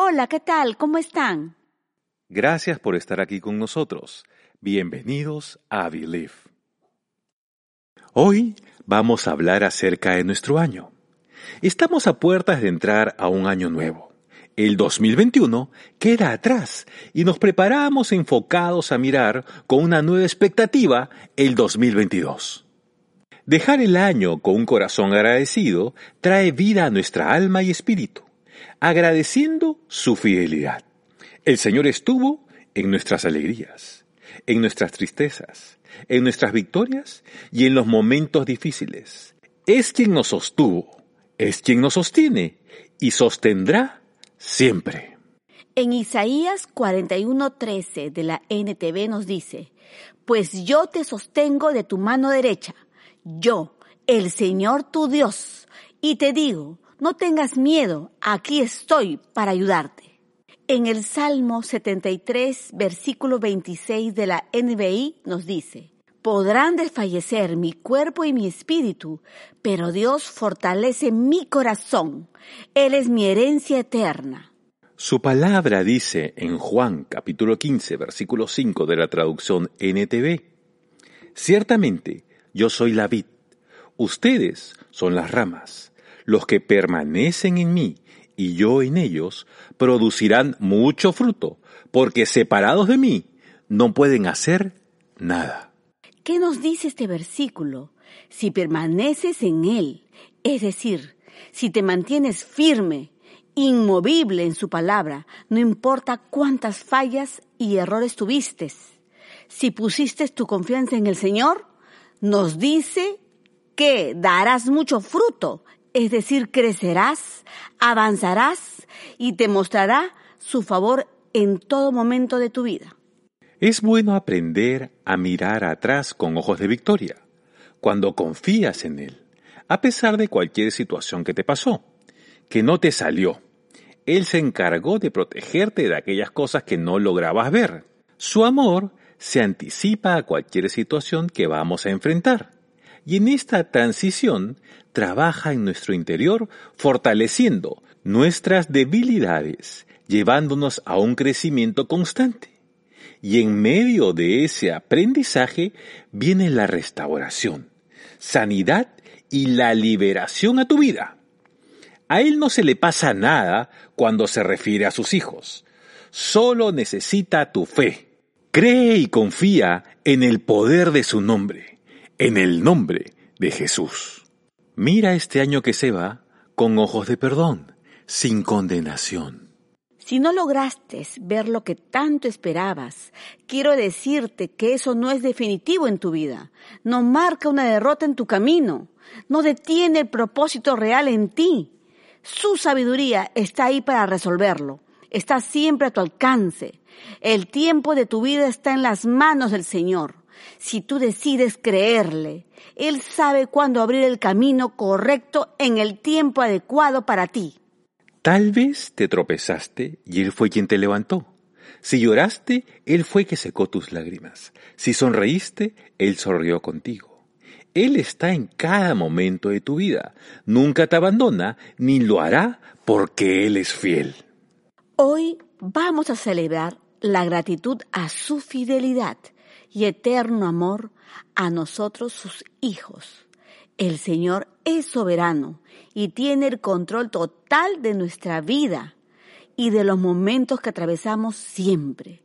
Hola, ¿qué tal? ¿Cómo están? Gracias por estar aquí con nosotros. Bienvenidos a Believe. Hoy vamos a hablar acerca de nuestro año. Estamos a puertas de entrar a un año nuevo. El 2021 queda atrás y nos preparamos enfocados a mirar con una nueva expectativa el 2022. Dejar el año con un corazón agradecido trae vida a nuestra alma y espíritu, agradeciendo su fidelidad. El Señor estuvo en nuestras alegrías, en nuestras tristezas, en nuestras victorias y en los momentos difíciles. Es quien nos sostuvo, es quien nos sostiene y sostendrá siempre. En Isaías 41:13 de la NTV nos dice, Pues yo te sostengo de tu mano derecha, yo, el Señor tu Dios, y te digo, no tengas miedo, aquí estoy para ayudarte. En el Salmo 73, versículo 26 de la NBI nos dice, Podrán desfallecer mi cuerpo y mi espíritu, pero Dios fortalece mi corazón. Él es mi herencia eterna. Su palabra dice en Juan capítulo 15, versículo 5 de la traducción NTV, Ciertamente yo soy la vid, ustedes son las ramas, los que permanecen en mí y yo en ellos, producirán mucho fruto, porque separados de mí no pueden hacer nada. ¿Qué nos dice este versículo? Si permaneces en Él, es decir, si te mantienes firme, inmovible en su palabra, no importa cuántas fallas y errores tuviste, si pusiste tu confianza en el Señor, nos dice que darás mucho fruto, es decir, crecerás, avanzarás y te mostrará su favor en todo momento de tu vida. Es bueno aprender a mirar atrás con ojos de victoria, cuando confías en Él, a pesar de cualquier situación que te pasó, que no te salió. Él se encargó de protegerte de aquellas cosas que no lograbas ver. Su amor se anticipa a cualquier situación que vamos a enfrentar. Y en esta transición trabaja en nuestro interior fortaleciendo nuestras debilidades, llevándonos a un crecimiento constante. Y en medio de ese aprendizaje viene la restauración, sanidad y la liberación a tu vida. A él no se le pasa nada cuando se refiere a sus hijos. Solo necesita tu fe. Cree y confía en el poder de su nombre, en el nombre de Jesús. Mira este año que se va con ojos de perdón, sin condenación. Si no lograste ver lo que tanto esperabas, quiero decirte que eso no es definitivo en tu vida, no marca una derrota en tu camino, no detiene el propósito real en ti. Su sabiduría está ahí para resolverlo, está siempre a tu alcance. El tiempo de tu vida está en las manos del Señor. Si tú decides creerle, Él sabe cuándo abrir el camino correcto en el tiempo adecuado para ti. Tal vez te tropezaste y Él fue quien te levantó. Si lloraste, Él fue que secó tus lágrimas. Si sonreíste, Él sonrió contigo. Él está en cada momento de tu vida. Nunca te abandona ni lo hará porque Él es fiel. Hoy vamos a celebrar la gratitud a su fidelidad y eterno amor a nosotros sus hijos. El Señor es soberano y tiene el control total de nuestra vida y de los momentos que atravesamos siempre.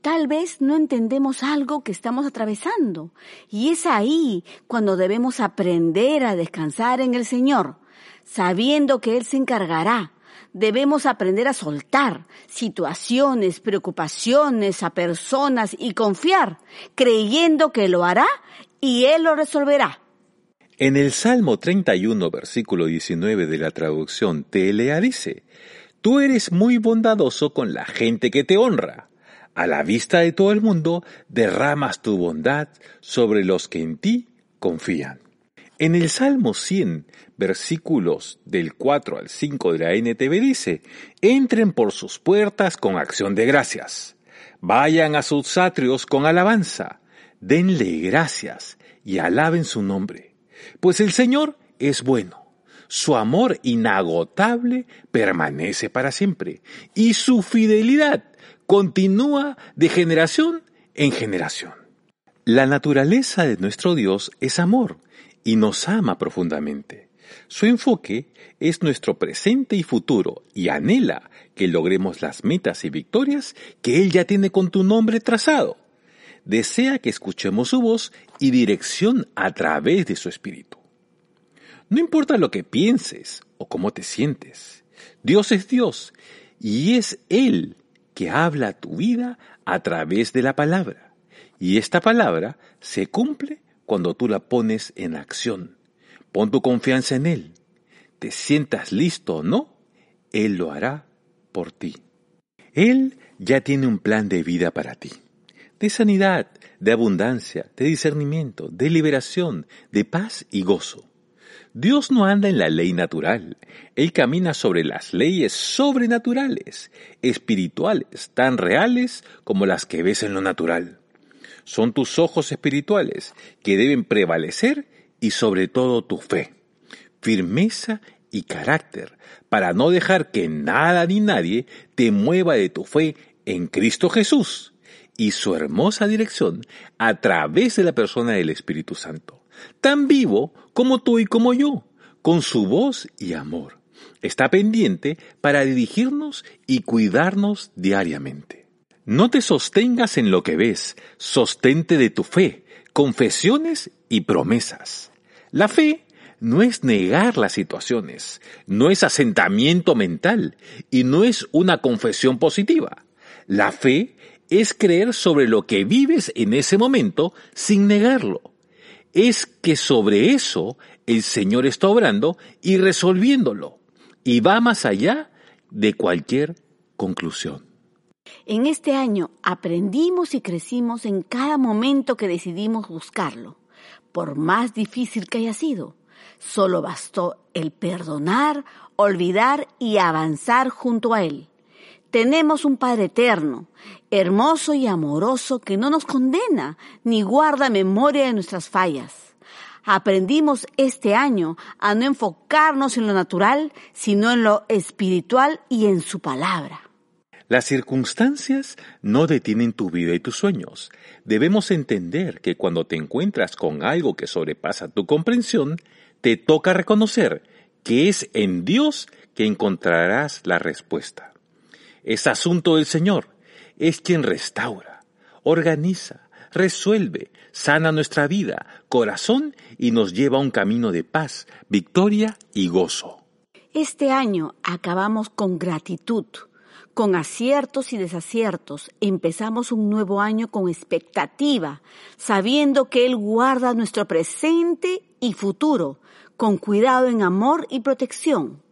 Tal vez no entendemos algo que estamos atravesando y es ahí cuando debemos aprender a descansar en el Señor, sabiendo que Él se encargará debemos aprender a soltar situaciones, preocupaciones a personas y confiar, creyendo que lo hará y Él lo resolverá. En el Salmo 31, versículo 19 de la traducción TLA dice, Tú eres muy bondadoso con la gente que te honra. A la vista de todo el mundo, derramas tu bondad sobre los que en ti confían. En el Salmo 100, versículos del 4 al 5 de la NTV dice, entren por sus puertas con acción de gracias, vayan a sus atrios con alabanza, denle gracias y alaben su nombre, pues el Señor es bueno, su amor inagotable permanece para siempre. Y su fidelidad continúa de generación en generación. La naturaleza de nuestro Dios es amor y nos ama profundamente. Su enfoque es nuestro presente y futuro y anhela que logremos las metas y victorias que Él ya tiene con tu nombre trazado. Desea que escuchemos su voz y dirección a través de su espíritu. No importa lo que pienses o cómo te sientes, Dios es Dios y es Él que habla tu vida a través de la palabra. Y esta palabra se cumple cuando tú la pones en acción. Pon tu confianza en Él. Te sientas listo o no, Él lo hará por ti. Él ya tiene un plan de vida para ti. De sanidad, de abundancia, de discernimiento, de liberación, de paz y gozo. Dios no anda en la ley natural, Él camina sobre las leyes sobrenaturales, espirituales, tan reales como las que ves en lo natural. Son tus ojos espirituales que deben prevalecer y sobre todo tu fe, firmeza y carácter, para no dejar que nada ni nadie te mueva de tu fe en Cristo Jesús y su hermosa dirección a través de la persona del Espíritu Santo, tan vivo como tú y como yo, con su voz y amor. Está pendiente para dirigirnos y cuidarnos diariamente. No te sostengas en lo que ves, sostente de tu fe, confesiones y promesas. La fe no es negar las situaciones, no es asentamiento mental y no es una confesión positiva. La fe es creer sobre lo que vives en ese momento sin negarlo. Es que sobre eso el Señor está obrando y resolviéndolo y va más allá de cualquier conclusión. En este año aprendimos y crecimos en cada momento que decidimos buscarlo, por más difícil que haya sido. Solo bastó el perdonar, olvidar y avanzar junto a Él. Tenemos un Padre eterno, hermoso y amoroso que no nos condena ni guarda memoria de nuestras fallas. Aprendimos este año a no enfocarnos en lo natural, sino en lo espiritual y en su palabra. Las circunstancias no detienen tu vida y tus sueños. Debemos entender que cuando te encuentras con algo que sobrepasa tu comprensión, te toca reconocer que es en Dios que encontrarás la respuesta. Es asunto del Señor, es quien restaura, organiza, resuelve, sana nuestra vida, corazón y nos lleva a un camino de paz, victoria y gozo. Este año acabamos con gratitud con aciertos y desaciertos, empezamos un nuevo año con expectativa, sabiendo que Él guarda nuestro presente y futuro, con cuidado en amor y protección.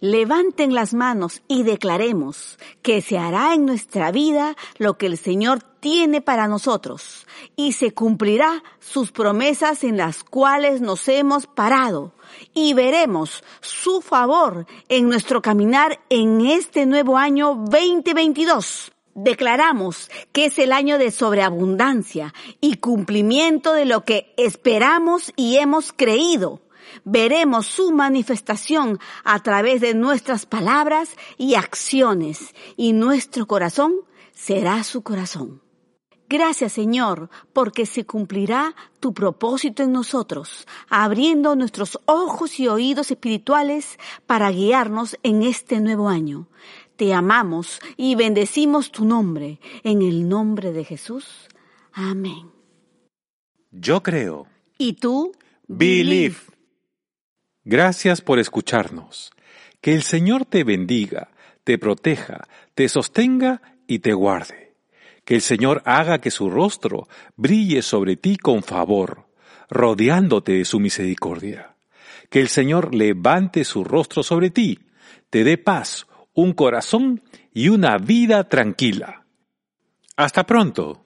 Levanten las manos y declaremos que se hará en nuestra vida lo que el Señor tiene para nosotros y se cumplirá sus promesas en las cuales nos hemos parado y veremos su favor en nuestro caminar en este nuevo año 2022. Declaramos que es el año de sobreabundancia y cumplimiento de lo que esperamos y hemos creído veremos su manifestación a través de nuestras palabras y acciones, y nuestro corazón será su corazón. Gracias Señor, porque se cumplirá tu propósito en nosotros, abriendo nuestros ojos y oídos espirituales para guiarnos en este nuevo año. Te amamos y bendecimos tu nombre, en el nombre de Jesús. Amén. Yo creo. ¿Y tú? Believe. Gracias por escucharnos. Que el Señor te bendiga, te proteja, te sostenga y te guarde. Que el Señor haga que su rostro brille sobre ti con favor, rodeándote de su misericordia. Que el Señor levante su rostro sobre ti, te dé paz, un corazón y una vida tranquila. Hasta pronto.